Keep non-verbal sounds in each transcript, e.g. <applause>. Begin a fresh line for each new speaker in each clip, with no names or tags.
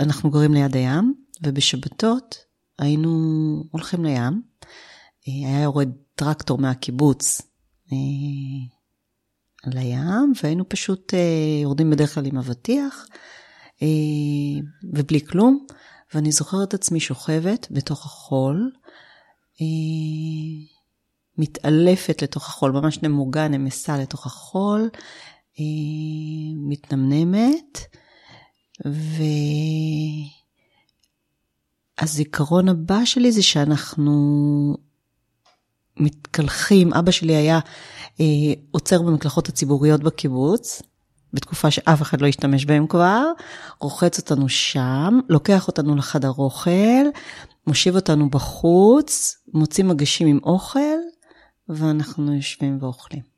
אנחנו גרים ליד הים, ובשבתות היינו הולכים לים. אה, היה יורד טרקטור מהקיבוץ אה, לים, והיינו פשוט אה, יורדים בדרך כלל עם אבטיח, ובלי כלום. ואני זוכרת את עצמי שוכבת בתוך החול, מתעלפת לתוך החול, ממש נמוגה, נמסה לתוך החול, מתנמנמת, והזיכרון הבא שלי זה שאנחנו מתקלחים, אבא שלי היה אה, עוצר במקלחות הציבוריות בקיבוץ, בתקופה שאף אחד לא השתמש בהם כבר, רוחץ אותנו שם, לוקח אותנו לחדר אוכל, מושיב אותנו בחוץ, מוציא מגשים עם אוכל, ואנחנו יושבים ואוכלים.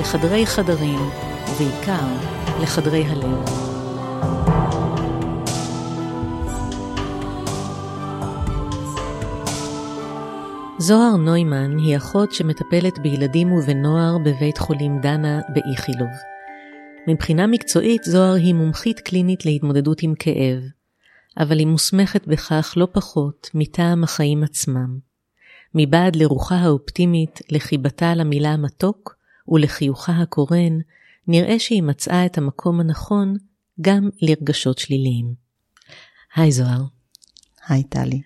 לחדרי חדרים, ובעיקר לחדרי הלב. זוהר נוימן היא אחות שמטפלת בילדים ובנוער בבית חולים דנה באיכילוב. מבחינה מקצועית זוהר היא מומחית קלינית להתמודדות עם כאב, אבל היא מוסמכת בכך לא פחות מטעם החיים עצמם. מבעד לרוחה האופטימית, לחיבתה למילה מתוק ולחיוכה הקורן, נראה שהיא מצאה את המקום הנכון גם לרגשות שליליים. היי זוהר.
היי טלי.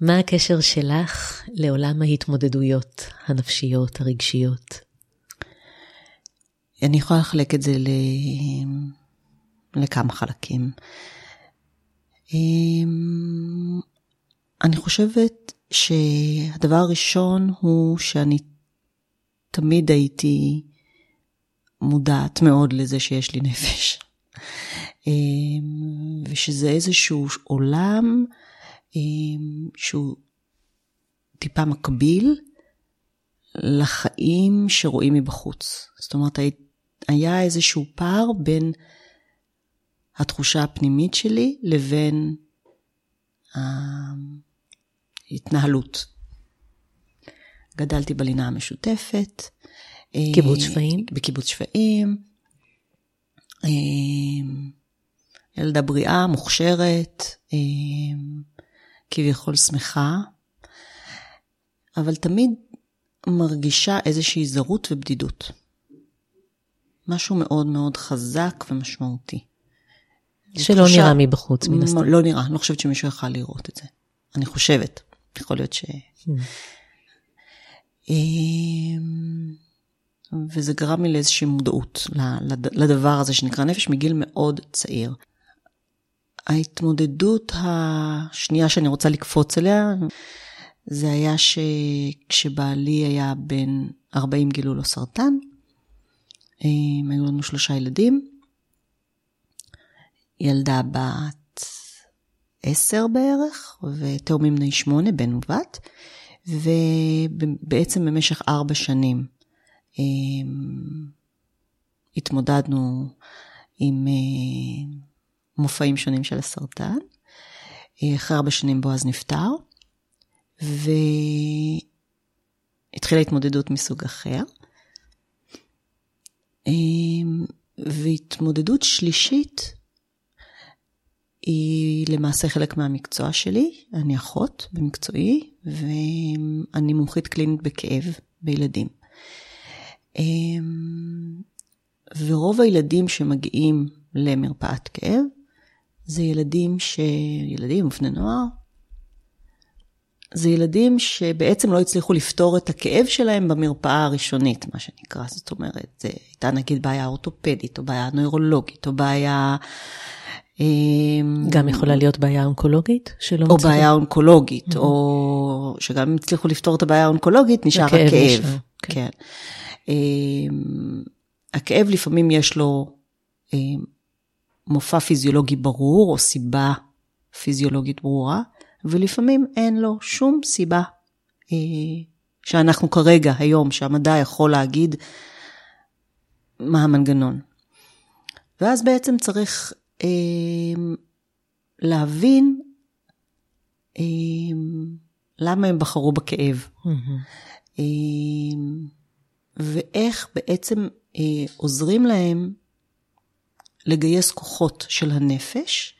מה הקשר שלך לעולם ההתמודדויות הנפשיות, הרגשיות?
אני יכולה לחלק את זה ל... לכמה חלקים. אמ, אני חושבת שהדבר הראשון הוא שאני תמיד הייתי מודעת מאוד לזה שיש לי נפש. אמ, ושזה איזשהו עולם אמ, שהוא טיפה מקביל לחיים שרואים מבחוץ. זאת אומרת, היה איזשהו פער בין התחושה הפנימית שלי לבין ההתנהלות. גדלתי בלינה המשותפת,
קיבוץ שפיים?
בקיבוץ שפיים. ילדה בריאה, מוכשרת, כביכול שמחה, אבל תמיד מרגישה איזושהי זרות ובדידות. משהו מאוד מאוד חזק ומשמעותי.
שלא תחושה, נראה מבחוץ, מן הסתם.
לא נראה, אני לא חושבת שמישהו יכל לראות את זה. אני חושבת, יכול להיות ש... Mm. וזה גרם לי לאיזושהי מודעות לדבר הזה שנקרא נפש מגיל מאוד צעיר. ההתמודדות השנייה שאני רוצה לקפוץ אליה, זה היה שכשבעלי היה בן 40 גילו לו סרטן, היו לנו שלושה ילדים, ילדה בת עשר בערך, ותאומים בני שמונה, בן ובת, ובעצם במשך ארבע שנים אמ, התמודדנו עם אה, מופעים שונים של הסרטן. אה, אחרי ארבע שנים בועז נפטר, והתחילה התמודדות מסוג אחר. והתמודדות שלישית היא למעשה חלק מהמקצוע שלי, אני אחות במקצועי, ואני מומחית קלינית בכאב בילדים. אמ, ורוב הילדים שמגיעים למרפאת כאב, זה ילדים ש... ילדים ובני נוער, זה ילדים שבעצם לא הצליחו לפתור את הכאב שלהם במרפאה הראשונית, מה שנקרא. זאת אומרת, זה הייתה נגיד בעיה אורתופדית, או בעיה נוירולוגית, או בעיה...
אמ, גם יכולה להיות בעיה אונקולוגית שלא?
או בעיה אונקולוגית, mm-hmm. או שגם אם הצליחו לפתור את הבעיה האונקולוגית, נשאר הכאב. כן. הכאב לפעמים יש לו מופע פיזיולוגי ברור, או סיבה פיזיולוגית ברורה, ולפעמים אין לו שום סיבה שאנחנו כרגע, היום, שהמדע יכול להגיד מה המנגנון. ואז בעצם צריך אה, להבין אה, למה הם בחרו בכאב. Mm-hmm. אה, ואיך בעצם אה, עוזרים להם לגייס כוחות של הנפש,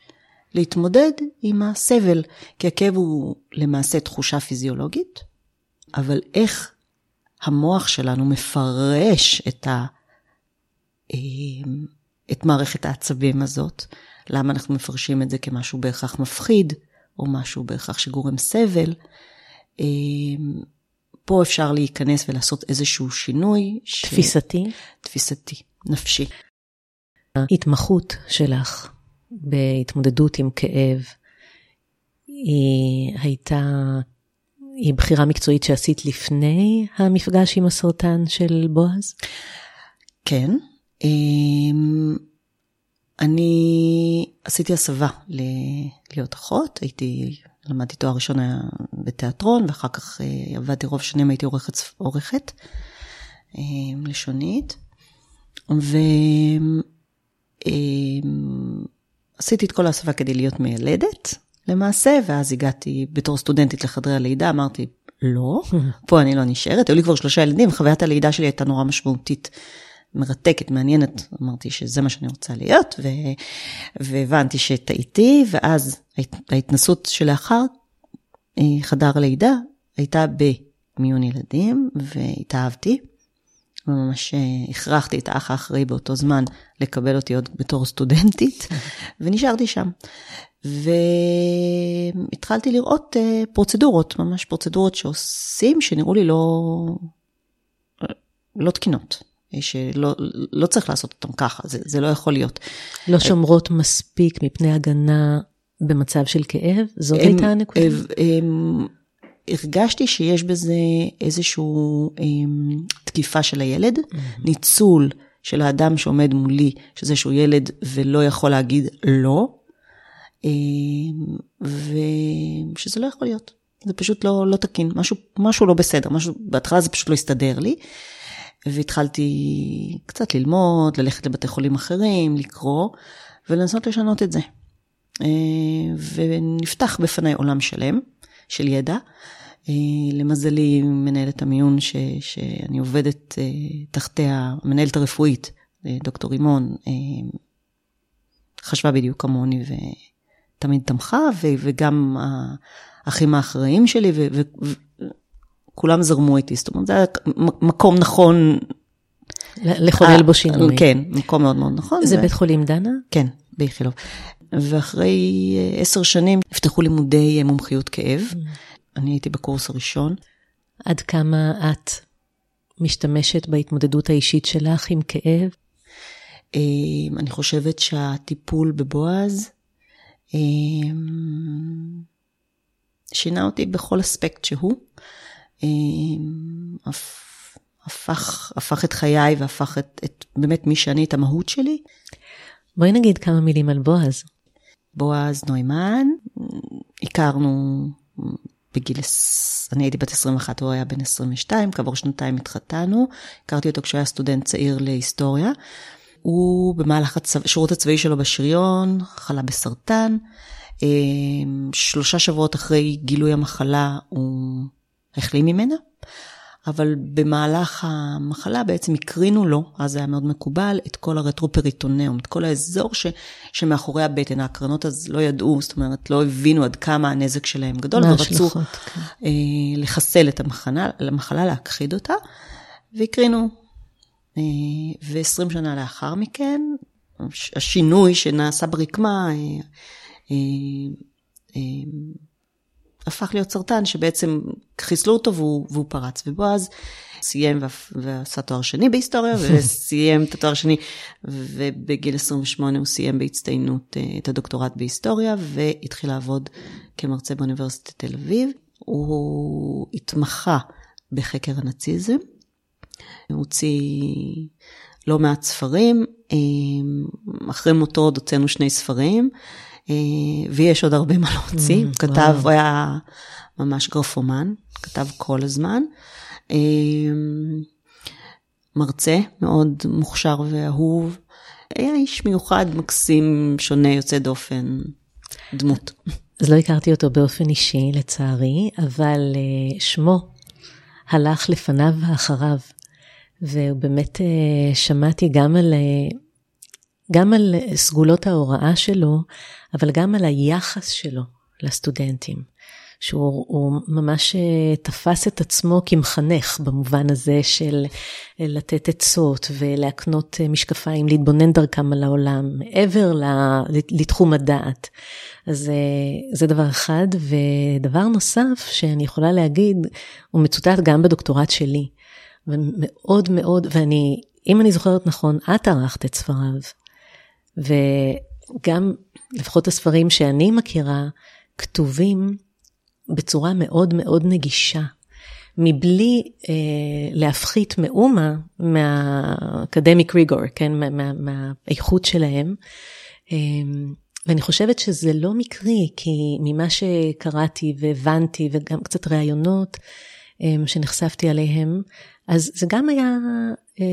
להתמודד עם הסבל, כי הכאב הוא למעשה תחושה פיזיולוגית, אבל איך המוח שלנו מפרש את, ה, את מערכת העצבים הזאת, למה אנחנו מפרשים את זה כמשהו בהכרח מפחיד, או משהו בהכרח שגורם סבל. אה, פה אפשר להיכנס ולעשות איזשהו שינוי.
תפיסתי?
ש... תפיסתי, נפשי.
ההתמחות שלך בהתמודדות עם כאב, היא הייתה היא בחירה מקצועית שעשית לפני המפגש עם הסרטן של בועז?
כן. אמ, אני עשיתי הסבה להיות אחות, הייתי, למדתי תואר ראשון בתיאטרון, ואחר כך אה, עבדתי רוב שנים, הייתי עורכת, עורכת אמ, לשונית. ועשיתי אמ, את כל ההסבה כדי להיות מיילדת, למעשה, ואז הגעתי בתור סטודנטית לחדרי הלידה, אמרתי, לא, <laughs> פה אני לא נשארת, היו לי כבר שלושה ילדים, חוויית הלידה שלי הייתה נורא משמעותית. מרתקת, מעניינת, אמרתי שזה מה שאני רוצה להיות, ו... והבנתי שטעיתי, ואז ההתנסות שלאחר אה, חדר הלידה הייתה במיון ילדים, והתאהבתי, וממש אה, הכרחתי את האח האחראי באותו זמן לקבל אותי עוד בתור סטודנטית, <laughs> ונשארתי שם. והתחלתי לראות אה, פרוצדורות, ממש פרוצדורות שעושים, שנראו לי לא, לא תקינות. שלא לא צריך לעשות אותם ככה, זה, זה לא יכול להיות.
לא שומרות מספיק מפני הגנה במצב של כאב? זאת הם, הייתה הנקודה? הם,
הם, הרגשתי שיש בזה איזושהי תקיפה של הילד, mm-hmm. ניצול של האדם שעומד מולי, שזה שהוא ילד ולא יכול להגיד לא, ושזה לא יכול להיות. זה פשוט לא, לא תקין, משהו, משהו לא בסדר, משהו, בהתחלה זה פשוט לא הסתדר לי. והתחלתי קצת ללמוד, ללכת לבתי חולים אחרים, לקרוא, ולנסות לשנות את זה. ונפתח בפניי עולם שלם של ידע. למזלי, מנהלת המיון ש, שאני עובדת תחתיה, המנהלת הרפואית, דוקטור רימון, חשבה בדיוק כמוני ותמיד תמכה, וגם האחים האחראים שלי, כולם זרמו איתי, זאת אומרת, זה היה מקום נכון.
לחולל בו שינוי.
כן, מקום מאוד מאוד נכון.
זה ו... בית חולים דנה?
כן, באיכילוב. ואחרי אה, עשר שנים נפתחו לימודי אה, מומחיות כאב. Mm. אני הייתי בקורס הראשון.
עד כמה את משתמשת בהתמודדות האישית שלך עם כאב?
אה, אני חושבת שהטיפול בבועז שינה אותי בכל אספקט שהוא. אמ, הפך, הפך את חיי והפך את, את באמת מי שאני, את המהות שלי.
בואי נגיד כמה מילים על בועז.
בועז נוימן, הכרנו בגיל, אני הייתי בת 21, הוא היה בן 22, כעבור שנתיים התחתנו, הכרתי אותו כשהוא היה סטודנט צעיר להיסטוריה. הוא במהלך השירות הצבאי שלו בשריון, חלה בסרטן. אמ, שלושה שבועות אחרי גילוי המחלה הוא החלים ממנה, אבל במהלך המחלה בעצם הקרינו לו, אז זה היה מאוד מקובל, את כל הרטרופריטונאום, את כל האזור ש, שמאחורי הבטן. ההקרנות אז לא ידעו, זאת אומרת, לא הבינו עד כמה הנזק שלהם גדול, ורצו כן. אה, לחסל את המחלה, המחלה, להכחיד אותה, והקרינו. אה, ו-20 שנה לאחר מכן, השינוי שנעשה ברקמה, אה, אה, אה, הפך להיות סרטן שבעצם חיסלו אותו והוא, והוא פרץ. ובועז סיים ועשה תואר שני בהיסטוריה, <laughs> וסיים את התואר השני, ובגיל 28 הוא סיים בהצטיינות אה, את הדוקטורט בהיסטוריה, והתחיל לעבוד כמרצה באוניברסיטת תל אביב. הוא התמחה בחקר הנאציזם, הוא הוציא לא מעט ספרים, אחרי מותו עוד הוצאנו שני ספרים, ויש עוד הרבה מה להוציא. הוא כתב, הוא היה ממש גרפומן, כתב כל הזמן. מרצה מאוד מוכשר ואהוב. היה איש מיוחד, מקסים, שונה, יוצא דופן, דמות.
אז לא הכרתי אותו באופן אישי, לצערי, אבל uh, שמו הלך לפניו ואחריו. ובאמת שמעתי גם על, גם על סגולות ההוראה שלו, אבל גם על היחס שלו לסטודנטים. שהוא ממש אה, תפס את עצמו כמחנך במובן הזה של אה, לתת עצות ולהקנות אה, משקפיים, להתבונן דרכם על העולם, מעבר לתחום הדעת. אז זה דבר אחד. ודבר נוסף שאני יכולה להגיד, הוא מצוטט גם בדוקטורט שלי. ומאוד מאוד, ואני, אם אני זוכרת נכון, את ערכת את ספריו. וגם, לפחות הספרים שאני מכירה, כתובים בצורה מאוד מאוד נגישה, מבלי אה, להפחית מאומה מהאקדמיק ריגור, כן, מה, מה, מהאיכות שלהם. אה, ואני חושבת שזה לא מקרי, כי ממה שקראתי והבנתי, וגם קצת ראיונות אה, שנחשפתי עליהם, אז זה גם היה, אה,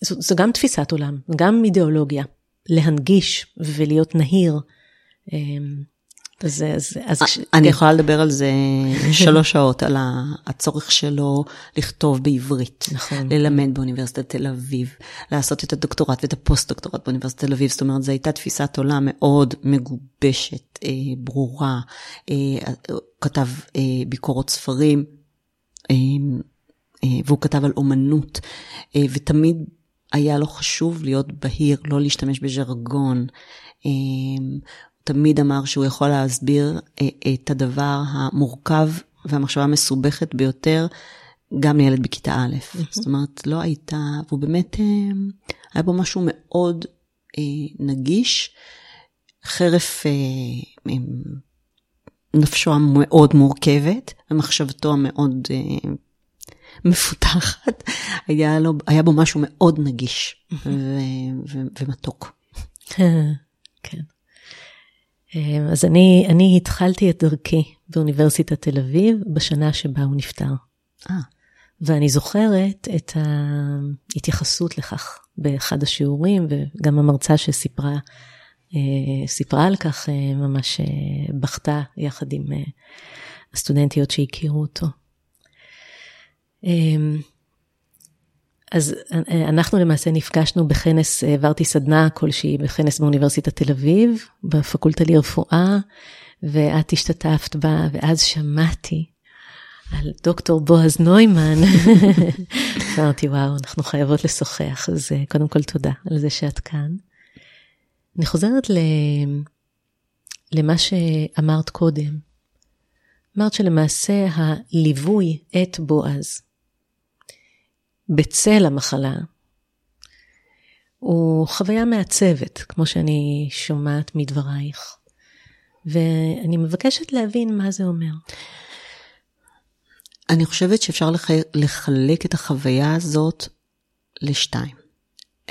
זו, זו גם תפיסת עולם, גם אידיאולוגיה, להנגיש ולהיות נהיר. אה,
אז, אז, אז כש... אני כן. יכולה לדבר על זה <laughs> שלוש שעות, על הצורך שלו לכתוב בעברית, נכון. ללמד באוניברסיטת תל אביב, לעשות את הדוקטורט ואת הפוסט-דוקטורט באוניברסיטת תל אביב, זאת אומרת, זו הייתה תפיסת עולם מאוד מגובשת, אה, ברורה, אה, כתב אה, ביקורות ספרים, אה, אה, והוא כתב על אומנות, אה, ותמיד היה לו חשוב להיות בהיר, לא להשתמש בז'רגון. אה, תמיד אמר שהוא יכול להסביר אה, את הדבר המורכב והמחשבה המסובכת ביותר גם לילד בכיתה א'. זאת אומרת, לא הייתה, והוא באמת, אה, היה בו משהו מאוד אה, נגיש, חרף נפשו המאוד מורכבת, ומחשבתו המאוד מפותחת, היה, לו, היה בו משהו מאוד נגיש ו- ו- ומתוק. <laughs>
כן. אמ, אז אני, אני התחלתי את דרכי באוניברסיטת תל אביב בשנה שבה הוא נפטר. אה. ואני זוכרת את ההתייחסות לכך באחד השיעורים, וגם המרצה שסיפרה אה, סיפרה על כך אה, ממש אה, בכתה יחד עם הסטודנטיות שהכירו אותו. אמ, אז אה, אנחנו למעשה נפגשנו בכנס, העברתי סדנה כלשהי בכנס באוניברסיטת תל אביב, בפקולטה לרפואה, ואת השתתפת בה, ואז שמעתי על דוקטור בועז נוימן. <laughs> אמרתי, וואו, אנחנו חייבות לשוחח, אז אה, קודם כל תודה על זה שאת כאן. אני חוזרת ל... למה שאמרת קודם. אמרת שלמעשה הליווי את בועז, בצל המחלה, הוא חוויה מעצבת, כמו שאני שומעת מדברייך. ואני מבקשת להבין מה זה אומר.
אני חושבת שאפשר לח... לחלק את החוויה הזאת לשתיים.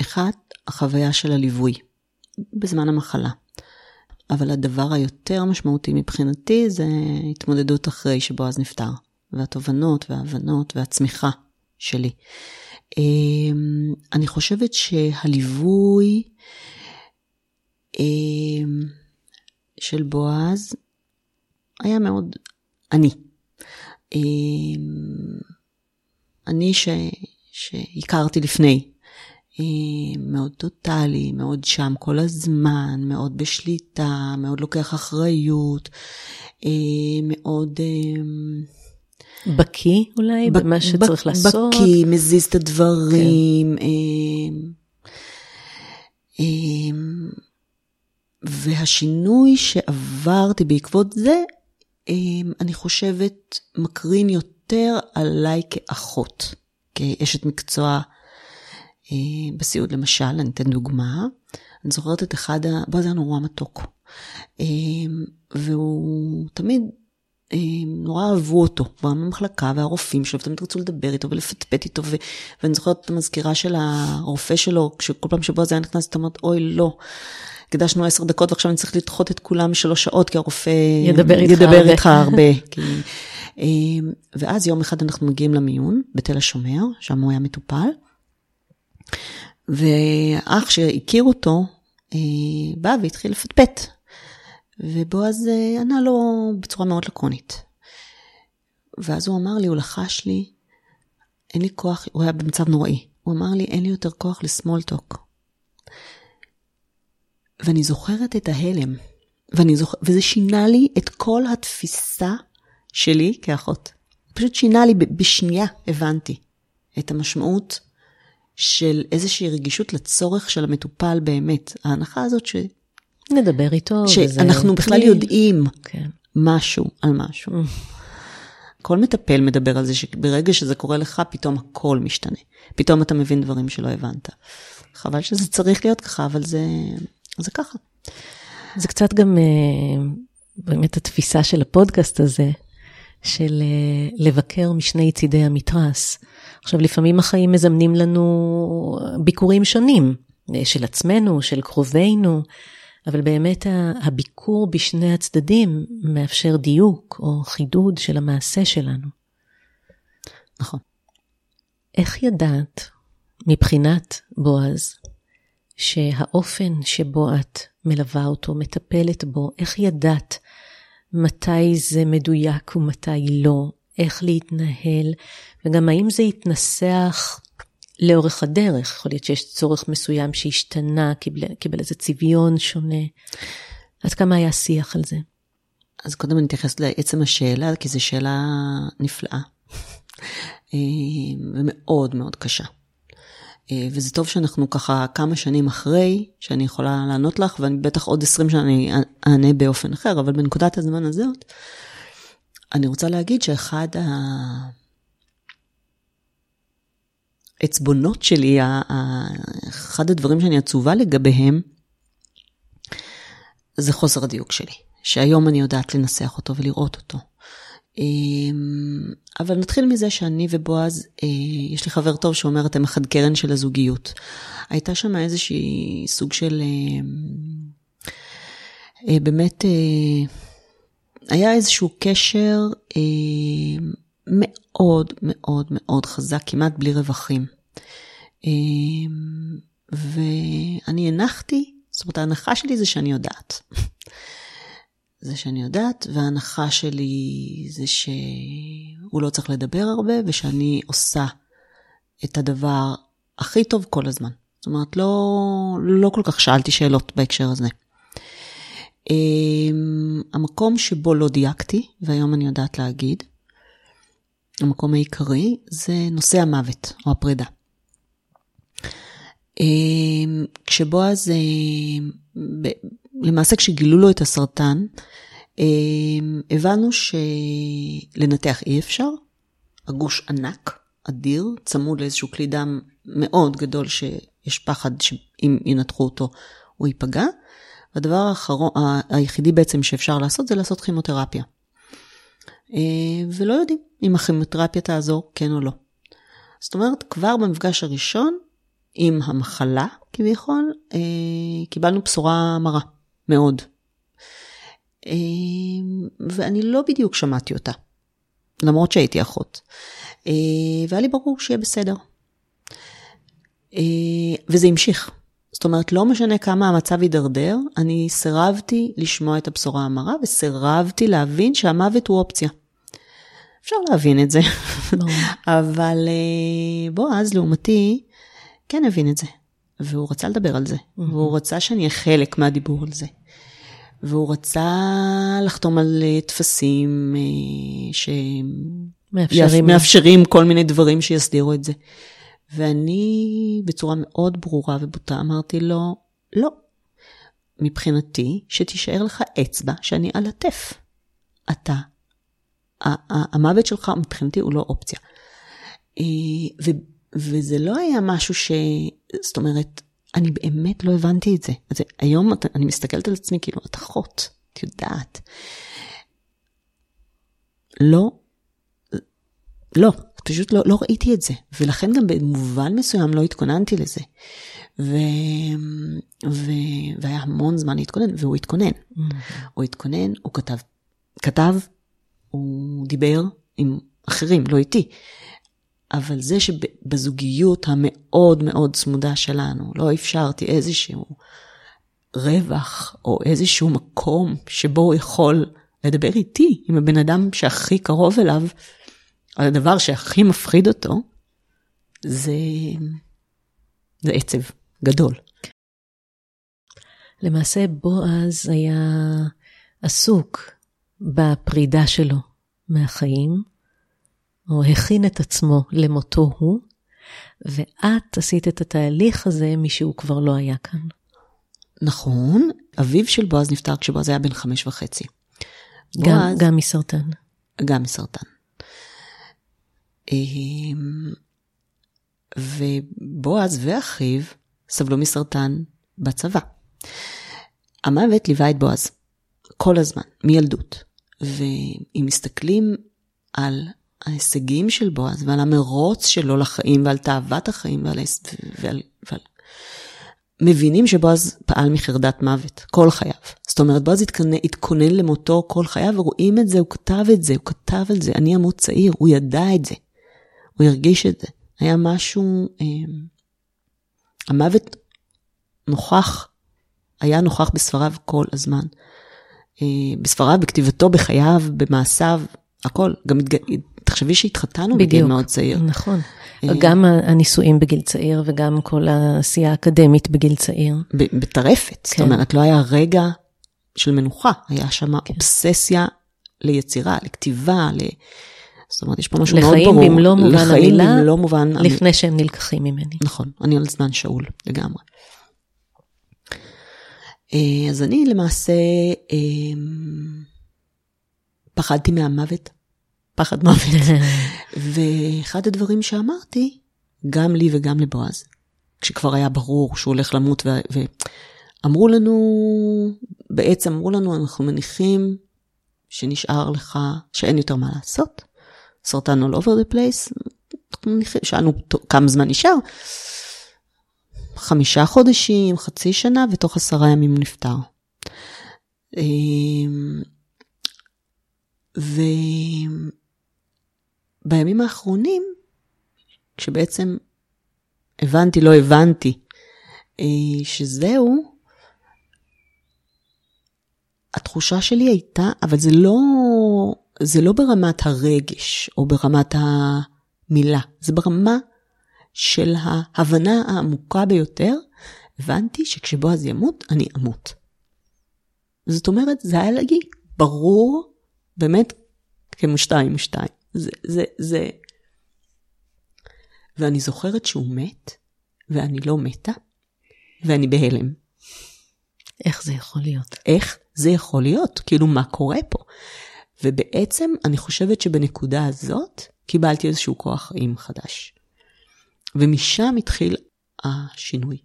אחד, החוויה של הליווי בזמן המחלה. אבל הדבר היותר משמעותי מבחינתי זה התמודדות אחרי שבועז נפטר, והתובנות וההבנות והצמיחה שלי. אמ, אני חושבת שהליווי אמ, של בועז היה מאוד אני. אמ, אני ש, שהכרתי לפני, מאוד טוטאלי, מאוד שם כל הזמן, מאוד בשליטה, מאוד לוקח אחריות, מאוד...
בקיא אולי ב- במה שצריך ב- לעשות?
בקיא, מזיז את הדברים. כן. אה, אה, והשינוי שעברתי בעקבות זה, אה, אני חושבת, מקרין יותר עליי כאחות, כאשת מקצוע בסיעוד למשל, אני אתן דוגמה. אני זוכרת את אחד. בוא, זה היה נורא מתוק. והוא תמיד נורא אהבו אותו במחלקה, והרופאים שלו, ותמיד רצו לדבר איתו ולפטפט איתו, ו... ואני זוכרת את המזכירה של הרופא שלו, כשכל פעם שבו זה היה נכנס, היא אומרת, אוי, לא. הקדשנו עשר דקות ועכשיו אני צריך לדחות את כולם שלוש שעות, כי הרופא
ידבר איתך
ידבר
הרבה.
איתך הרבה. <laughs> כי... אמ, ואז יום אחד אנחנו מגיעים למיון בתל השומר, שם הוא היה מטופל, ואח שהכיר אותו, אה, בא והתחיל לפטפט. ובועז אה, ענה לו בצורה מאוד לקונית. ואז הוא אמר לי, הוא לחש לי, אין לי כוח, הוא היה במצב נוראי. הוא אמר לי, אין לי יותר כוח לסמולטוק. ואני זוכרת את ההלם, ואני זוכ... וזה שינה לי את כל התפיסה שלי כאחות. פשוט שינה לי, בשנייה הבנתי את המשמעות של איזושהי רגישות לצורך של המטופל באמת. ההנחה הזאת ש...
נדבר איתו. וזה
שאנחנו בכלל
כלי.
יודעים
כן.
משהו על משהו. כל מטפל מדבר על זה שברגע שזה קורה לך, פתאום הכל משתנה. פתאום אתה מבין דברים שלא הבנת. חבל שזה צריך להיות ככה, אבל זה, זה ככה.
זה קצת גם אה, באמת התפיסה של הפודקאסט הזה, של אה, לבקר משני צידי המתרס. עכשיו, לפעמים החיים מזמנים לנו ביקורים שונים, אה, של עצמנו, של קרובינו, אבל באמת הביקור בשני הצדדים מאפשר דיוק או חידוד של המעשה שלנו.
נכון.
איך ידעת, מבחינת בועז, שהאופן שבו את מלווה אותו, מטפלת בו, איך ידעת מתי זה מדויק ומתי לא, איך להתנהל, וגם האם זה יתנסח לאורך הדרך, יכול להיות שיש צורך מסוים שהשתנה, קיבל, קיבל איזה צביון שונה. עד כמה היה שיח על זה?
אז קודם אני אתייחס לעצם השאלה, כי זו שאלה נפלאה. אה, ומאוד מאוד קשה. אה, וזה טוב שאנחנו ככה כמה שנים אחרי, שאני יכולה לענות לך, ואני בטח עוד 20 שנה אני אענה באופן אחר, אבל בנקודת הזמן הזאת, אני רוצה להגיד שאחד העצבונות שלי, אחד הדברים שאני עצובה לגביהם, זה חוסר הדיוק שלי, שהיום אני יודעת לנסח אותו ולראות אותו. אמ, אבל נתחיל מזה שאני ובועז, אה, יש לי חבר טוב שאומר, אתם החד קרן של הזוגיות. הייתה שם איזושהי סוג של, אה, אה, באמת, היה איזשהו קשר מאוד מאוד מאוד חזק, כמעט בלי רווחים. אה, ואני הנחתי, זאת אומרת, ההנחה שלי זה שאני יודעת. <laughs> זה שאני יודעת, וההנחה שלי זה שהוא לא צריך לדבר הרבה, ושאני עושה את הדבר הכי טוב כל הזמן. זאת אומרת, לא, לא כל כך שאלתי שאלות בהקשר הזה. אמ, המקום שבו לא דייקתי, והיום אני יודעת להגיד, המקום העיקרי זה נושא המוות או הפרידה. אמ, כשבועז, אמ, ב- למעשה כשגילו לו את הסרטן, אמ, הבנו שלנתח אי אפשר, הגוש ענק, אדיר, צמוד לאיזשהו כלי דם מאוד גדול שיש פחד שאם ינתחו אותו הוא ייפגע. והדבר האחרון, היחידי בעצם שאפשר לעשות זה לעשות כימותרפיה. אה, ולא יודעים אם הכימותרפיה תעזור, כן או לא. זאת אומרת, כבר במפגש הראשון עם המחלה, כביכול, אה, קיבלנו בשורה מרה, מאוד. אה, ואני לא בדיוק שמעתי אותה, למרות שהייתי אחות. אה, והיה לי ברור שיהיה בסדר. אה, וזה המשיך. זאת אומרת, לא משנה כמה המצב יידרדר, אני סירבתי לשמוע את הבשורה המרה וסירבתי להבין שהמוות הוא אופציה. אפשר להבין את זה. אבל אה, בועז, לעומתי, כן הבין את זה. והוא רצה לדבר על זה, והוא רצה שאני אהיה חלק מהדיבור על זה. והוא רצה לחתום על אה, טפסים אה,
מאפשרים.
שמאפשרים כל מיני דברים שיסדירו את זה. ואני בצורה מאוד ברורה ובוטה אמרתי לו, לא. מבחינתי, שתישאר לך אצבע שאני אלטף. אתה, המוות שלך מבחינתי הוא לא אופציה. אה, ו- וזה לא היה משהו ש... זאת אומרת, אני באמת לא הבנתי את זה. אז היום אתה- אני מסתכלת על עצמי כאילו, את אחות, את יודעת. לא, לא, פשוט לא, לא ראיתי את זה, ולכן גם במובן מסוים לא התכוננתי לזה. ו... ו... והיה המון זמן להתכונן, והוא התכונן. Mm-hmm. הוא התכונן, הוא כתב, כתב, הוא דיבר עם אחרים, לא איתי. אבל זה שבזוגיות המאוד מאוד צמודה שלנו, לא אפשרתי איזשהו רווח או איזשהו מקום שבו הוא יכול לדבר איתי, עם הבן אדם שהכי קרוב אליו, על הדבר שהכי מפחיד אותו, זה, זה עצב גדול.
למעשה בועז היה עסוק בפרידה שלו מהחיים, או הכין את עצמו למותו הוא, ואת עשית את התהליך הזה משהוא כבר לא היה כאן.
נכון, אביו של בועז נפטר כשבועז היה בן חמש וחצי.
גם, בועז, גם מסרטן.
גם מסרטן. אמ, ובועז ואחיו סבלו מסרטן בצבא. המוות ליווה את בועז כל הזמן, מילדות. ואם מסתכלים על ההישגים של בועז ועל המרוץ שלו לחיים ועל תאוות החיים ועל, ועל, ועל... מבינים שבועז פעל מחרדת מוות כל חייו. זאת אומרת, בועז התכונן, התכונן למותו כל חייו ורואים את זה, הוא כתב את זה, הוא כתב על זה, אני אמות צעיר, הוא ידע את זה. הוא הרגיש את זה. היה משהו, אה, המוות נוכח, היה נוכח בספריו כל הזמן. אה, בספריו, בכתיבתו, בחייו, במעשיו, הכל. גם. תחשבי שהתחתנו בגיל מאוד צעיר.
נכון. אה, גם הנישואים בגיל צעיר וגם כל העשייה האקדמית בגיל צעיר.
בטרפת, כן. זאת אומרת, לא היה רגע של מנוחה, היה שם כן. אובססיה ליצירה, לכתיבה, ל... זאת אומרת, יש פה משהו מאוד ברור.
לחיים במלוא מובן
המילה.
לפני שהם נלקחים ממני.
נכון, אני על זמן שאול לגמרי. אה, אז אני למעשה אה, פחדתי מהמוות, פחד מוות. <laughs> ואחד הדברים שאמרתי, גם לי וגם לבועז, כשכבר היה ברור שהוא הולך למות, ואמרו לנו, בעצם אמרו לנו, אנחנו מניחים שנשאר לך, שאין יותר מה לעשות, סרטן all over the place, שאלנו כמה זמן נשאר, חמישה חודשים, חצי שנה, ותוך עשרה ימים הוא נפטר. אמ, ובימים האחרונים, כשבעצם הבנתי, לא הבנתי, אה, שזהו, התחושה שלי הייתה, אבל זה לא, זה לא ברמת הרגש או ברמת המילה, זה ברמה של ההבנה העמוקה ביותר, הבנתי שכשבועז ימות, אני אמות. זאת אומרת, זה היה לי ברור, באמת, כמו שתיים ושתיים. זה, זה, זה... ואני זוכרת שהוא מת, ואני לא מתה, ואני בהלם.
איך זה יכול להיות?
איך זה יכול להיות? כאילו, מה קורה פה? ובעצם, אני חושבת שבנקודה הזאת, קיבלתי איזשהו כוח חיים חדש. ומשם התחיל השינוי.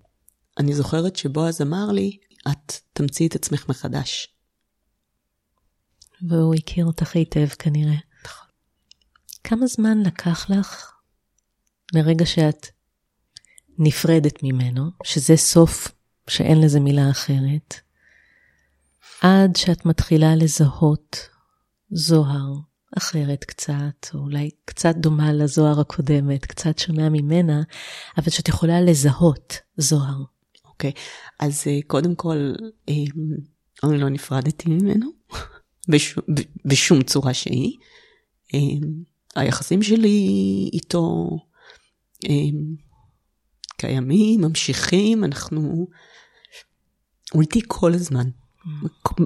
אני זוכרת שבועז אמר לי, את תמצאי את עצמך מחדש.
והוא הכיר אותך היטב כנראה. נכון. כמה זמן לקח לך מרגע שאת נפרדת ממנו, שזה סוף שאין לזה מילה אחרת, עד שאת מתחילה לזהות זוהר אחרת קצת, או אולי קצת דומה לזוהר הקודמת, קצת שונה ממנה, אבל שאת יכולה לזהות זוהר.
אוקיי, okay. אז אה, קודם כל, אה, אני לא נפרדתי ממנו <laughs> בשום, בשום צורה שהיא. אה, היחסים שלי איתו קיימים, ממשיכים, אנחנו... הוא איתי כל הזמן,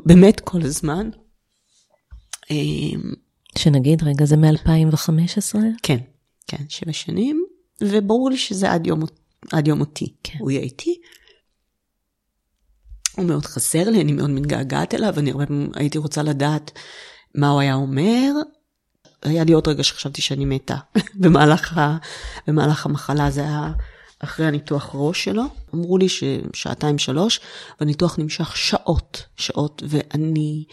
באמת כל הזמן.
שנגיד, רגע, זה מ-2015?
כן, כן, שבע שנים, וברור לי שזה עד יום, עד יום מותי. כן. הוא יהיה איתי. הוא מאוד חסר לי, אני מאוד מתגעגעת אליו, אני הרבה פעמים הייתי רוצה לדעת מה הוא היה אומר. היה לי עוד רגע שחשבתי שאני מתה <laughs> במהלך, ה, במהלך המחלה, זה היה אחרי הניתוח ראש שלו. אמרו לי ששעתיים שלוש, והניתוח נמשך שעות, שעות, ואני...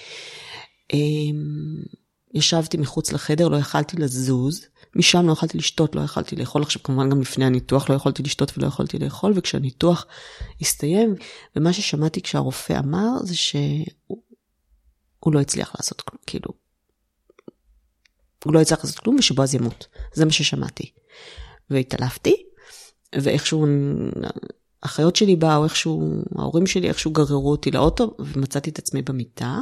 אמ, ישבתי מחוץ לחדר, לא יכלתי לזוז, משם לא יכלתי לשתות, לא יכלתי לאכול. עכשיו כמובן גם לפני הניתוח לא יכולתי לשתות ולא יכולתי לאכול, וכשהניתוח הסתיים, ומה ששמעתי כשהרופא אמר זה שהוא לא הצליח לעשות כלום, כאילו, הוא לא הצליח לעשות כלום ושבועז ימות. זה מה ששמעתי. והתעלפתי, ואיכשהו החיות שלי באו, איכשהו, ההורים שלי איכשהו גררו אותי לאוטו, ומצאתי את עצמי במיטה.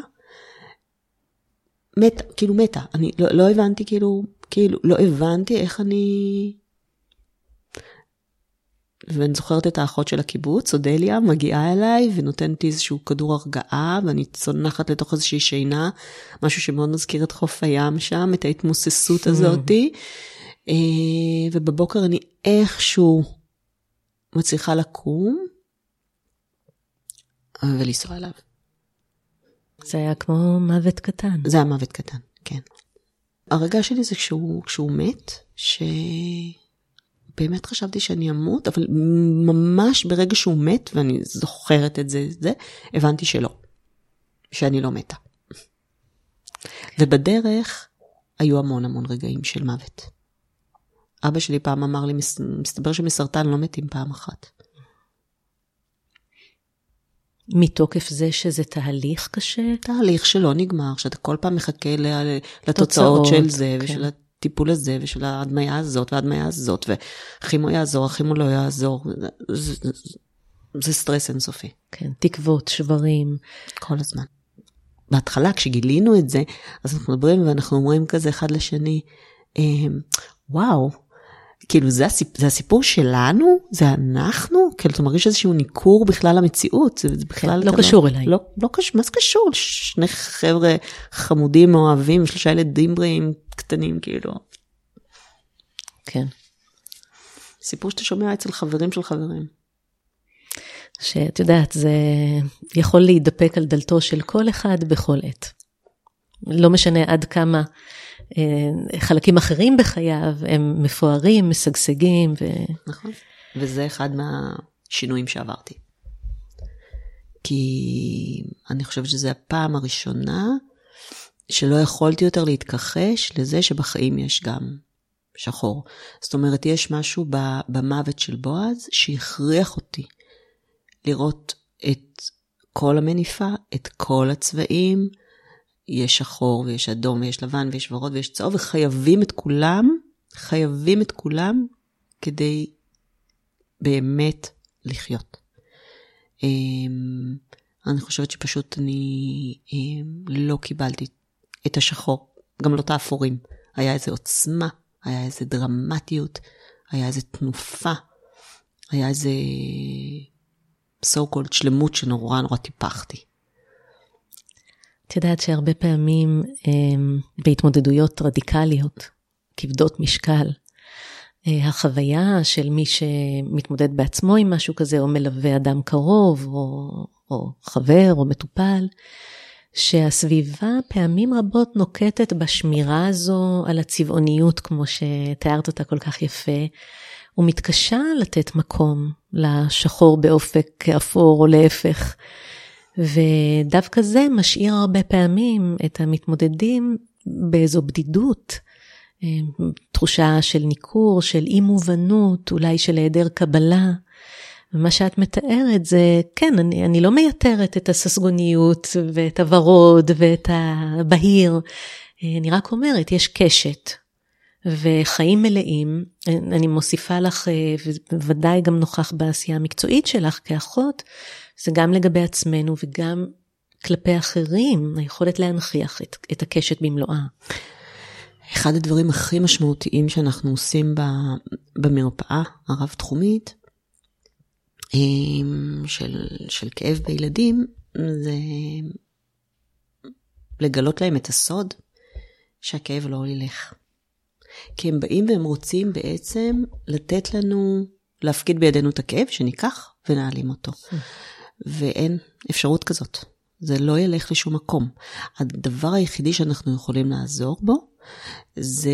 מתה, כאילו מתה. אני לא, לא הבנתי, כאילו, כאילו, לא הבנתי איך אני... ואני זוכרת את האחות של הקיבוץ, אודליה, מגיעה אליי ונותנת לי איזשהו כדור הרגעה, ואני צונחת לתוך איזושהי שינה, משהו שמאוד מזכיר את חוף הים שם, את ההתמוססות הזאתי. אה, ובבוקר אני איכשהו מצליחה לקום ולנסוע אליו.
זה היה כמו מוות קטן.
זה היה מוות קטן, כן. הרגע שלי זה כשהוא, כשהוא מת, שבאמת חשבתי שאני אמות, אבל ממש ברגע שהוא מת, ואני זוכרת את זה, זה, הבנתי שלא, שאני לא מתה. ובדרך היו המון המון רגעים של מוות. אבא שלי פעם אמר לי, מסתבר שמסרטן לא מתים פעם אחת.
מתוקף זה שזה תהליך קשה?
תהליך שלא נגמר, שאתה כל פעם מחכה לתוצאות של זה, כן. ושל הטיפול הזה, ושל ההדמיה הזאת, וההדמיה הזאת, וכימו יעזור, הכימו לא יעזור. זה, זה, זה סטרס אינסופי.
כן, תקוות, שברים.
כל הזמן. בהתחלה, כשגילינו את זה, אז אנחנו מדברים ואנחנו אומרים כזה אחד לשני, אמ, וואו, כאילו זה, הסיפ, זה הסיפור שלנו, זה אנחנו, כאילו אתה מרגיש איזשהו ניכור בכלל למציאות, זה, זה בכלל...
לא קשור לא, אליי.
לא, לא קשור, מה זה קשור? שני חבר'ה חמודים אוהבים, שלושה ילדים בריאים קטנים, כאילו.
כן.
סיפור שאתה שומע אצל חברים של חברים.
שאת יודעת, זה יכול להידפק על דלתו של כל אחד בכל עת. לא משנה עד כמה חלקים אחרים בחייו הם מפוארים, משגשגים. ו...
נכון, וזה אחד מהשינויים שעברתי. כי אני חושבת שזו הפעם הראשונה שלא יכולתי יותר להתכחש לזה שבחיים יש גם שחור. זאת אומרת, יש משהו במוות של בועז שהכריח אותי לראות את כל המניפה, את כל הצבעים, יש שחור ויש אדום ויש לבן ויש ורוד ויש צהוב, וחייבים את כולם, חייבים את כולם כדי באמת לחיות. אמ, אני חושבת שפשוט אני אמ, לא קיבלתי את השחור, גם לא את האפורים. היה איזה עוצמה, היה איזה דרמטיות, היה איזה תנופה, היה איזה so called שלמות שנורא נורא טיפחתי.
את יודעת שהרבה פעמים אמ, בהתמודדויות רדיקליות, כבדות משקל, אה, החוויה של מי שמתמודד בעצמו עם משהו כזה, או מלווה אדם קרוב, או, או חבר, או מטופל, שהסביבה פעמים רבות נוקטת בשמירה הזו על הצבעוניות, כמו שתיארת אותה כל כך יפה, ומתקשה לתת מקום לשחור באופק אפור או להפך. ודווקא זה משאיר הרבה פעמים את המתמודדים באיזו בדידות, אה, תחושה של ניכור, של אי מובנות, אולי של היעדר קבלה. ומה שאת מתארת זה, כן, אני, אני לא מייתרת את הססגוניות ואת הוורוד ואת הבהיר, אה, אני רק אומרת, יש קשת וחיים מלאים. אני מוסיפה לך, אה, ובוודאי גם נוכח בעשייה המקצועית שלך כאחות, זה גם לגבי עצמנו וגם כלפי אחרים, היכולת להנכיח את, את הקשת במלואה.
אחד הדברים הכי משמעותיים שאנחנו עושים במרפאה הרב-תחומית אמ, של, של כאב בילדים, זה לגלות להם את הסוד שהכאב לא ילך. כי הם באים והם רוצים בעצם לתת לנו, להפקיד בידינו את הכאב, שניקח ונעלים אותו. ואין אפשרות כזאת. זה לא ילך לשום מקום. הדבר היחידי שאנחנו יכולים לעזור בו, זה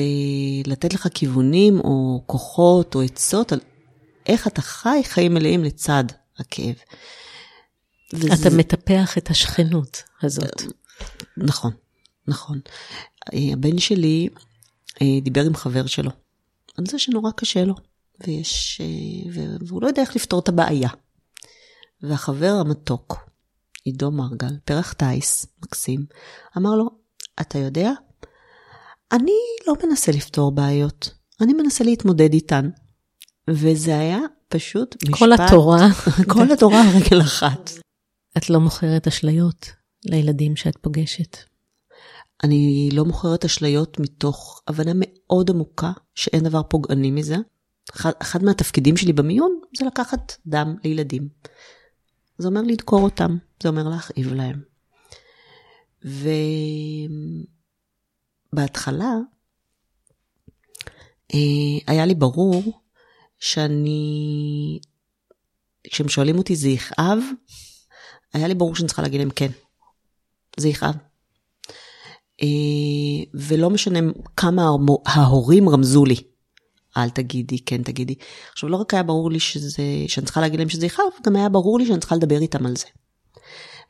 לתת לך כיוונים או כוחות או עצות על איך אתה חי חיים מלאים לצד הכאב.
וזה... אתה מטפח את השכנות הזאת.
נכון, נכון. אה, הבן שלי אה, דיבר עם חבר שלו על זה שנורא קשה לו, ויש, אה, והוא לא יודע איך לפתור את הבעיה. והחבר המתוק, עידו מרגל, פרח טייס, מקסים, אמר לו, אתה יודע, אני לא מנסה לפתור בעיות, אני מנסה להתמודד איתן. וזה היה פשוט משפט...
כל התורה. <laughs>
כל התורה על רגל אחת.
את לא מוכרת אשליות לילדים שאת פוגשת.
אני לא מוכרת אשליות מתוך הבנה מאוד עמוקה שאין דבר פוגעני מזה. אחד, אחד מהתפקידים שלי במיון זה לקחת דם לילדים. זה אומר לדקור אותם, זה אומר להכאיב להם. ובהתחלה אה, היה לי ברור שאני, כשהם שואלים אותי זה יכאב, היה לי ברור שאני צריכה להגיד להם כן, זה יכאב. אה, ולא משנה כמה ההורים רמזו לי, אל תגידי, כן תגידי. עכשיו, לא רק היה ברור לי שזה, שאני צריכה להגיד להם שזה יכאב, גם היה ברור לי שאני צריכה לדבר איתם על זה.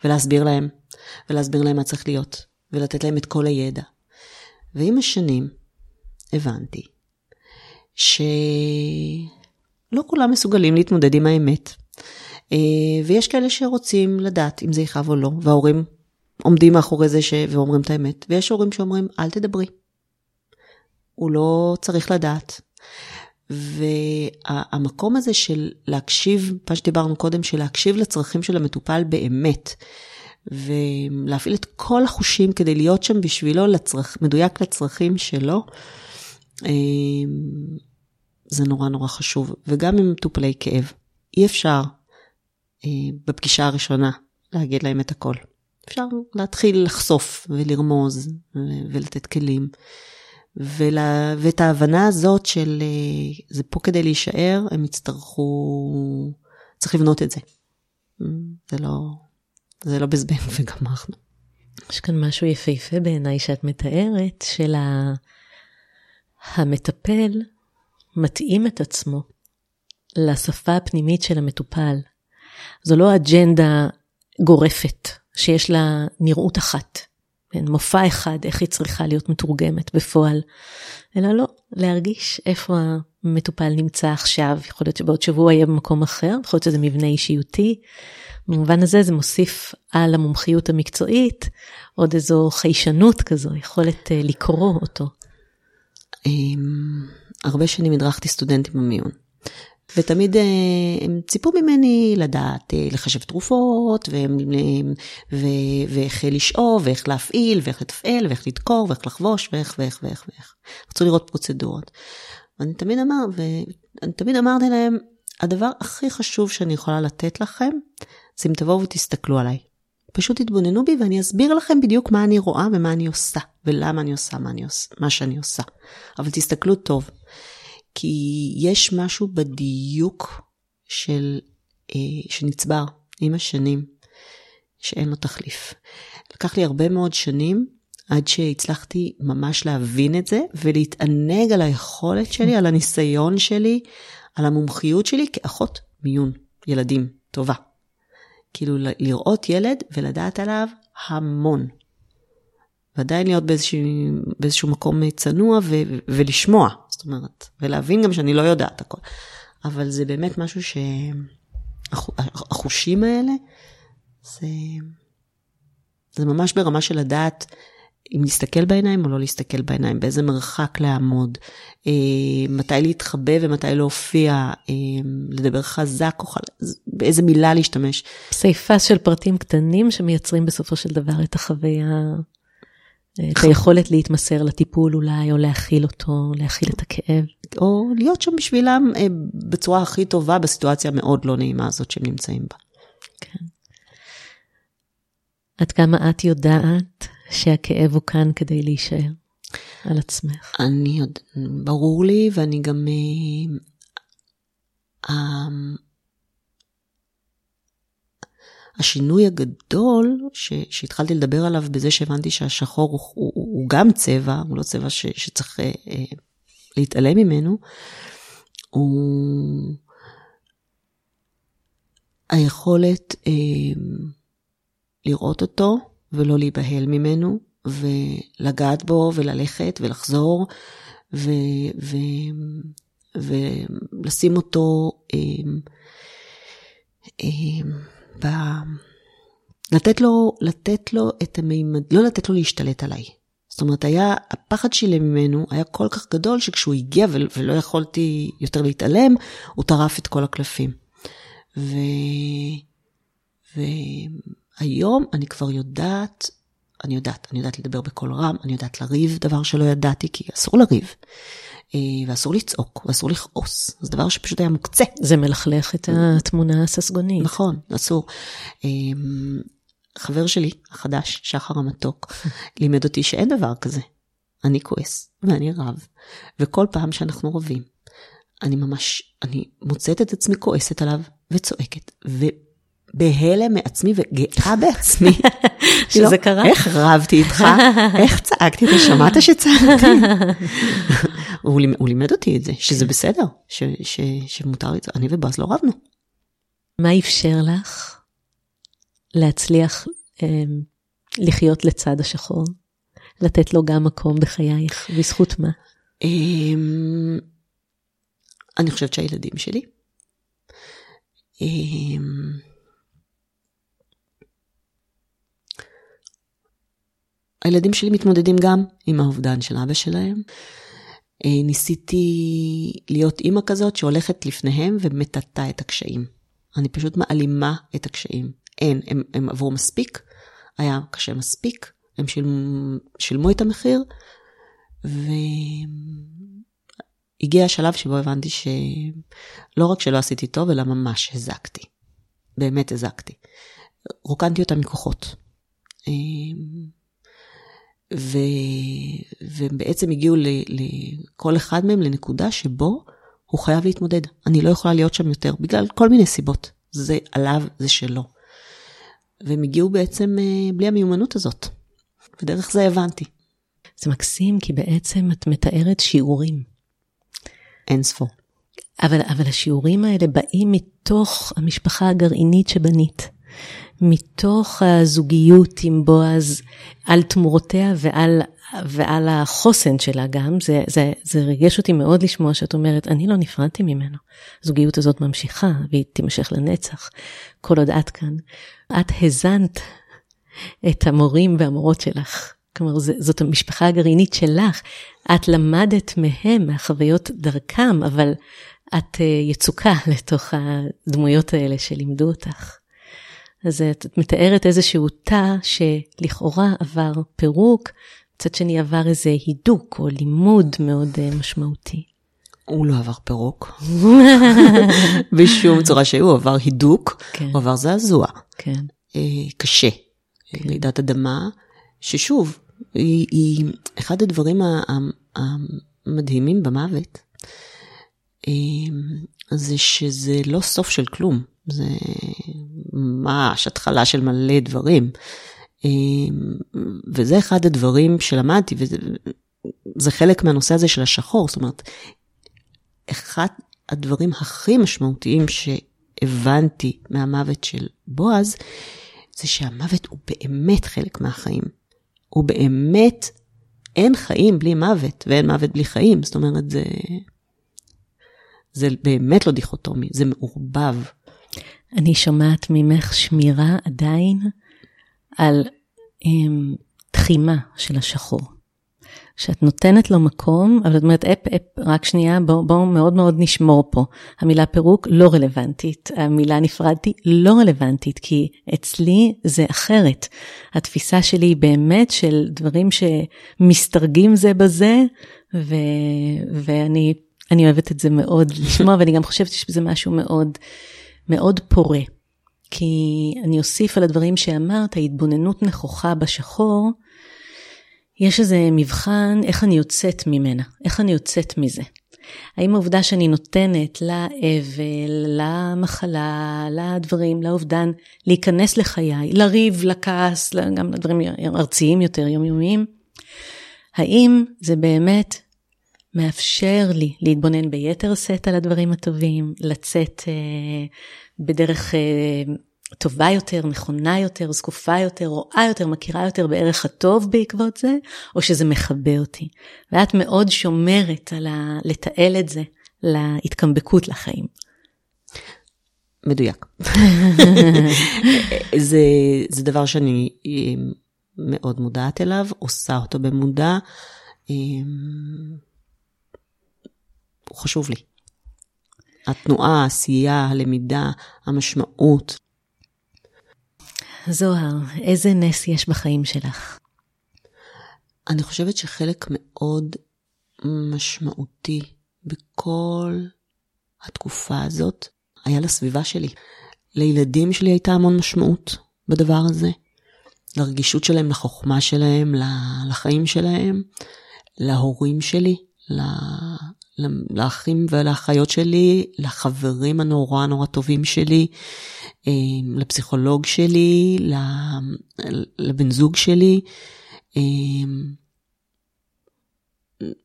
ולהסביר להם, ולהסביר להם מה צריך להיות, ולתת להם את כל הידע. ועם השנים הבנתי שלא כולם מסוגלים להתמודד עם האמת. אה, ויש כאלה שרוצים לדעת אם זה יכאב או לא, וההורים עומדים מאחורי זה ש... ואומרים את האמת, ויש הורים שאומרים, אל תדברי. הוא לא צריך לדעת. והמקום הזה של להקשיב, מה שדיברנו קודם, של להקשיב לצרכים של המטופל באמת, ולהפעיל את כל החושים כדי להיות שם בשבילו, לצרכ... מדויק לצרכים שלו, אמ, זה נורא נורא חשוב. וגם עם מטופלי כאב, אי אפשר אה, בפגישה הראשונה להגיד להם את הכל. אפשר להתחיל לחשוף ולרמוז ולתת כלים. ולה, ואת ההבנה הזאת של אה, זה פה כדי להישאר, הם יצטרכו, צריך לבנות את זה. זה לא, זה לא בזבנג <laughs> וגמרנו.
יש כאן משהו יפהפה בעיניי שאת מתארת, של ה... המטפל מתאים את עצמו לשפה הפנימית של המטופל. זו לא אג'נדה גורפת שיש לה נראות אחת, מופע אחד, איך היא צריכה להיות מתורגמת בפועל, אלא לא, להרגיש איפה המטופל נמצא עכשיו, יכול להיות שבעוד שבוע יהיה במקום אחר, יכול להיות שזה מבנה אישיותי. במובן הזה זה מוסיף על המומחיות המקצועית עוד איזו חיישנות כזו, יכולת אה, לקרוא אותו.
אמ, הרבה שנים הדרכתי סטודנטים במיון. ותמיד אה, הם ציפו ממני לדעת אה, לחשב תרופות, ואיך לשאוב, ואיך להפעיל, ואיך לתפעל, ואיך לדקור, ואיך לחבוש, ואיך ואיך ואיך ואיך. רצו לראות פרוצדורות. ואני תמיד אמר, ואני תמיד אמרתי להם, הדבר הכי חשוב שאני יכולה לתת לכם, זה אם תבואו ותסתכלו עליי. פשוט תתבוננו בי ואני אסביר לכם בדיוק מה אני רואה ומה אני עושה, ולמה אני עושה מה, אני עושה, מה שאני עושה. אבל תסתכלו טוב. כי יש משהו בדיוק של, אה, שנצבר עם השנים, שאין לו תחליף. לקח לי הרבה מאוד שנים עד שהצלחתי ממש להבין את זה ולהתענג על היכולת שלי, על הניסיון שלי, על המומחיות שלי כאחות מיון ילדים טובה. כאילו לראות ילד ולדעת עליו המון. ועדיין להיות באיזשהו, באיזשהו מקום צנוע ו, ולשמוע, זאת אומרת, ולהבין גם שאני לא יודעת הכל. אבל זה באמת משהו שהחושים האלה, זה, זה ממש ברמה של לדעת אם להסתכל בעיניים או לא להסתכל בעיניים, באיזה מרחק לעמוד, אה, מתי להתחבא ומתי להופיע, אה, לדבר חזק או חלק, באיזה מילה להשתמש.
פסיפס של פרטים קטנים שמייצרים בסופו של דבר את החוויה את היכולת להתמסר לטיפול אולי, או להכיל אותו, להכיל את הכאב.
או להיות שם בשבילם אה, בצורה הכי טובה בסיטואציה המאוד לא נעימה הזאת שהם נמצאים בה. כן.
עד כמה את יודעת שהכאב הוא כאן כדי להישאר על עצמך?
אני יודע, ברור לי, ואני גם... השינוי הגדול ש, שהתחלתי לדבר עליו בזה שהבנתי שהשחור הוא, הוא, הוא גם צבע, הוא לא צבע ש, שצריך אה, אה, להתעלם ממנו, הוא היכולת אה, לראות אותו ולא להיבהל ממנו ולגעת בו וללכת ולחזור ו, ו, ולשים אותו אה, אה, ב... לתת לו, לתת לו את המימד, לא לתת לו להשתלט עליי. זאת אומרת, היה, הפחד שלי ממנו היה כל כך גדול, שכשהוא הגיע ולא יכולתי יותר להתעלם, הוא טרף את כל הקלפים. ו... והיום אני כבר יודעת, אני יודעת, אני יודעת לדבר בקול רם, אני יודעת לריב, דבר שלא ידעתי, כי אסור לריב. אה, ואסור לצעוק, ואסור לכעוס. זה דבר שפשוט היה מוקצה.
זה מלכלך את התמונה הססגונית.
נכון, אסור. אה, חבר שלי החדש, שחר המתוק, <laughs> לימד אותי שאין דבר כזה. אני כועס, ואני רב, וכל פעם שאנחנו רבים, אני ממש, אני מוצאת את עצמי כועסת עליו, וצועקת, ובהלם מעצמי וגאה בעצמי. <laughs>
שזה לא, קרה?
איך רבתי איתך? <laughs> איך צעקתי? אתה שמעת שצעקתי? <laughs> הוא, הוא לימד אותי את זה, שזה. בסדר, ש, ש, שמותר לי, אני ובאז לא רבנו.
מה אפשר לך להצליח אה, לחיות לצד השחור? לתת לו גם מקום בחייך, בזכות מה? אה,
אני חושבת שהילדים שלי. אה, הילדים שלי מתמודדים גם עם האובדן של אבא שלהם. אה, ניסיתי להיות אימא כזאת שהולכת לפניהם ומטאטה את הקשיים. אני פשוט מעלימה את הקשיים. אין, הם, הם עברו מספיק, היה קשה מספיק, הם שילמו, שילמו את המחיר, והגיע השלב שבו הבנתי שלא רק שלא עשיתי טוב, אלא ממש הזקתי. באמת הזקתי. רוקנתי אותם מכוחות. ו... ובעצם הגיעו לכל אחד מהם לנקודה שבו הוא חייב להתמודד. אני לא יכולה להיות שם יותר, בגלל כל מיני סיבות. זה עליו, זה שלו. והם הגיעו בעצם אה, בלי המיומנות הזאת. ודרך זה הבנתי.
זה מקסים, כי בעצם את מתארת שיעורים.
אין ספור.
אבל, אבל השיעורים האלה באים מתוך המשפחה הגרעינית שבנית. מתוך הזוגיות עם בועז על תמורותיה ועל, ועל החוסן שלה גם, זה, זה, זה ריגש אותי מאוד לשמוע שאת אומרת, אני לא נפרדתי ממנו. הזוגיות הזאת ממשיכה והיא תימשך לנצח, כל עוד את כאן. את הזנת את המורים והמורות שלך. כלומר, זאת המשפחה הגרעינית שלך. את למדת מהם, מהחוויות דרכם, אבל את אה, יצוקה <laughs> לתוך הדמויות האלה שלימדו אותך. אז את מתארת איזשהו תא שלכאורה עבר פירוק, מצד שני עבר איזה הידוק או לימוד מאוד אה, משמעותי.
הוא לא עבר פירוק, <laughs> בשום צורה שהוא, הוא עבר הידוק, כן. הוא עבר זעזוע.
כן.
אה, קשה, כן. לידת אדמה, ששוב, היא, היא אחד הדברים המדהימים במוות, אה, זה שזה לא סוף של כלום. זה ממש התחלה של מלא דברים. אמ, וזה אחד הדברים שלמדתי, וזה חלק מהנושא הזה של השחור. זאת אומרת, אחד הדברים הכי משמעותיים שהבנתי מהמוות של בועז, זה שהמוות הוא באמת חלק מהחיים. הוא באמת, אין חיים בלי מוות, ואין מוות בלי חיים. זאת אומרת, זה, זה באמת לא דיכוטומי, זה מעורבב.
אני שומעת ממך שמירה עדיין על um, תחימה של השחור. שאת נותנת לו מקום, אבל את אומרת, אפ, אפ, רק שנייה, בואו בוא מאוד מאוד נשמור פה. המילה פירוק לא רלוונטית, המילה נפרדתי לא רלוונטית, כי אצלי זה אחרת. התפיסה שלי היא באמת של דברים שמסתרגים זה בזה, ו, ואני אוהבת את זה מאוד לשמוע, <laughs> ואני גם חושבת שזה משהו מאוד מאוד פורה. כי אני אוסיף על הדברים שאמרת, ההתבוננות נכוחה בשחור, יש איזה מבחן איך אני יוצאת ממנה, איך אני יוצאת מזה. האם העובדה שאני נותנת לאבל, למחלה, לדברים, לאובדן, להיכנס לחיי, לריב, לכעס, גם לדברים ארציים יותר, יומיומיים, האם זה באמת מאפשר לי להתבונן ביתר שאת על הדברים הטובים, לצאת אה, בדרך אה, טובה יותר, נכונה יותר, זקופה יותר, רואה יותר, מכירה יותר בערך הטוב בעקבות זה, או שזה מכבה אותי. ואת מאוד שומרת על ה... לתעל את זה להתקמבקות לחיים.
מדויק. <laughs> זה, זה דבר שאני אה, מאוד מודעת אליו, עושה אותו במודע. חשוב לי. התנועה, העשייה, הלמידה, המשמעות.
זוהר, איזה נס יש בחיים שלך?
אני חושבת שחלק מאוד משמעותי בכל התקופה הזאת היה לסביבה שלי. לילדים שלי הייתה המון משמעות בדבר הזה. לרגישות שלהם, לחוכמה שלהם, לחיים שלהם, להורים שלי, לאחים ולאחיות שלי, לחברים הנורא נורא טובים שלי, אה, לפסיכולוג שלי, לבן זוג שלי. אה,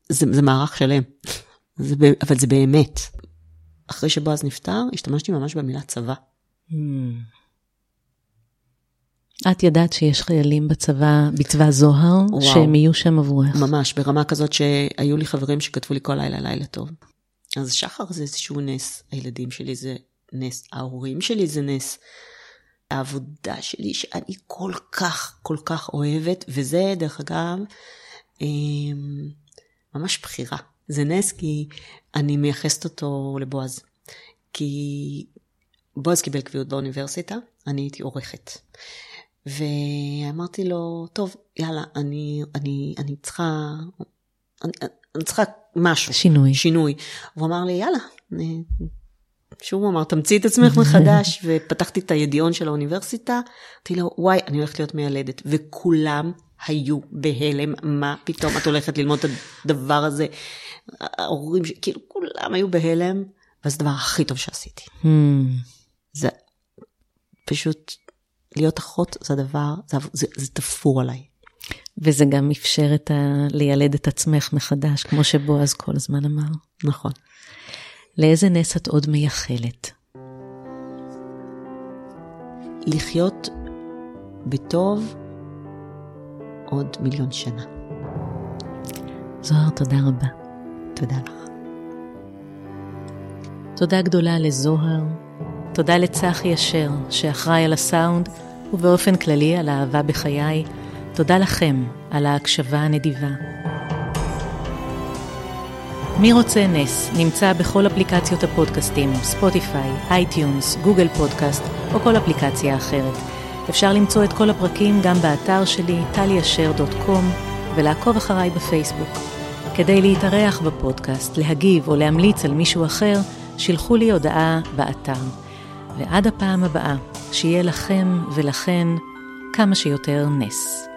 זה, זה מערך שלם, זה, אבל זה באמת. אחרי שבועז נפטר, השתמשתי ממש במילה צבא. Hmm.
את ידעת שיש חיילים בצבא, בצבא זוהר, וואו. שהם יהיו שם עבורך.
ממש, ברמה כזאת שהיו לי חברים שכתבו לי כל לילה לילה טוב. אז שחר זה איזשהו נס, הילדים שלי זה נס, ההורים שלי זה נס. העבודה שלי שאני כל כך, כל כך אוהבת, וזה דרך אגב, אמ, ממש בחירה. זה נס כי אני מייחסת אותו לבועז. כי בועז קיבל קביעות באוניברסיטה, אני הייתי עורכת. ואמרתי לו, טוב, יאללה, אני, אני, אני צריכה, אני, אני צריכה משהו.
שינוי.
שינוי. הוא אמר לי, יאללה. שוב הוא אמר, תמציא את עצמך מחדש, <laughs> ופתחתי את הידיעון של האוניברסיטה, אמרתי לו, וואי, אני הולכת להיות מיילדת. וכולם היו בהלם, מה פתאום את הולכת ללמוד את הדבר הזה? ההורים, כאילו, כולם היו בהלם, וזה הדבר הכי טוב שעשיתי. Hmm. זה פשוט להיות אחות זה הדבר, זה, זה, זה תפור עליי.
וזה גם אפשר את ה... לילד את עצמך מחדש, כמו שבועז כל הזמן אמר.
נכון.
לאיזה נס את עוד מייחלת?
לחיות בטוב עוד מיליון שנה.
זוהר, תודה רבה.
תודה לך.
תודה גדולה לזוהר, תודה לצחי אשר, שאחראי על הסאונד, ובאופן כללי על האהבה בחיי. תודה לכם על ההקשבה הנדיבה. מי רוצה נס נמצא בכל אפליקציות הפודקאסטים, ספוטיפיי, iTunes, Google Podcast או כל אפליקציה אחרת. אפשר למצוא את כל הפרקים גם באתר שלי, טליאשר.קום, ולעקוב אחריי בפייסבוק. כדי להתארח בפודקאסט, להגיב או להמליץ על מישהו אחר, שילחו לי הודעה באתר. ועד הפעם הבאה, שיהיה לכם ולכן כמה שיותר נס.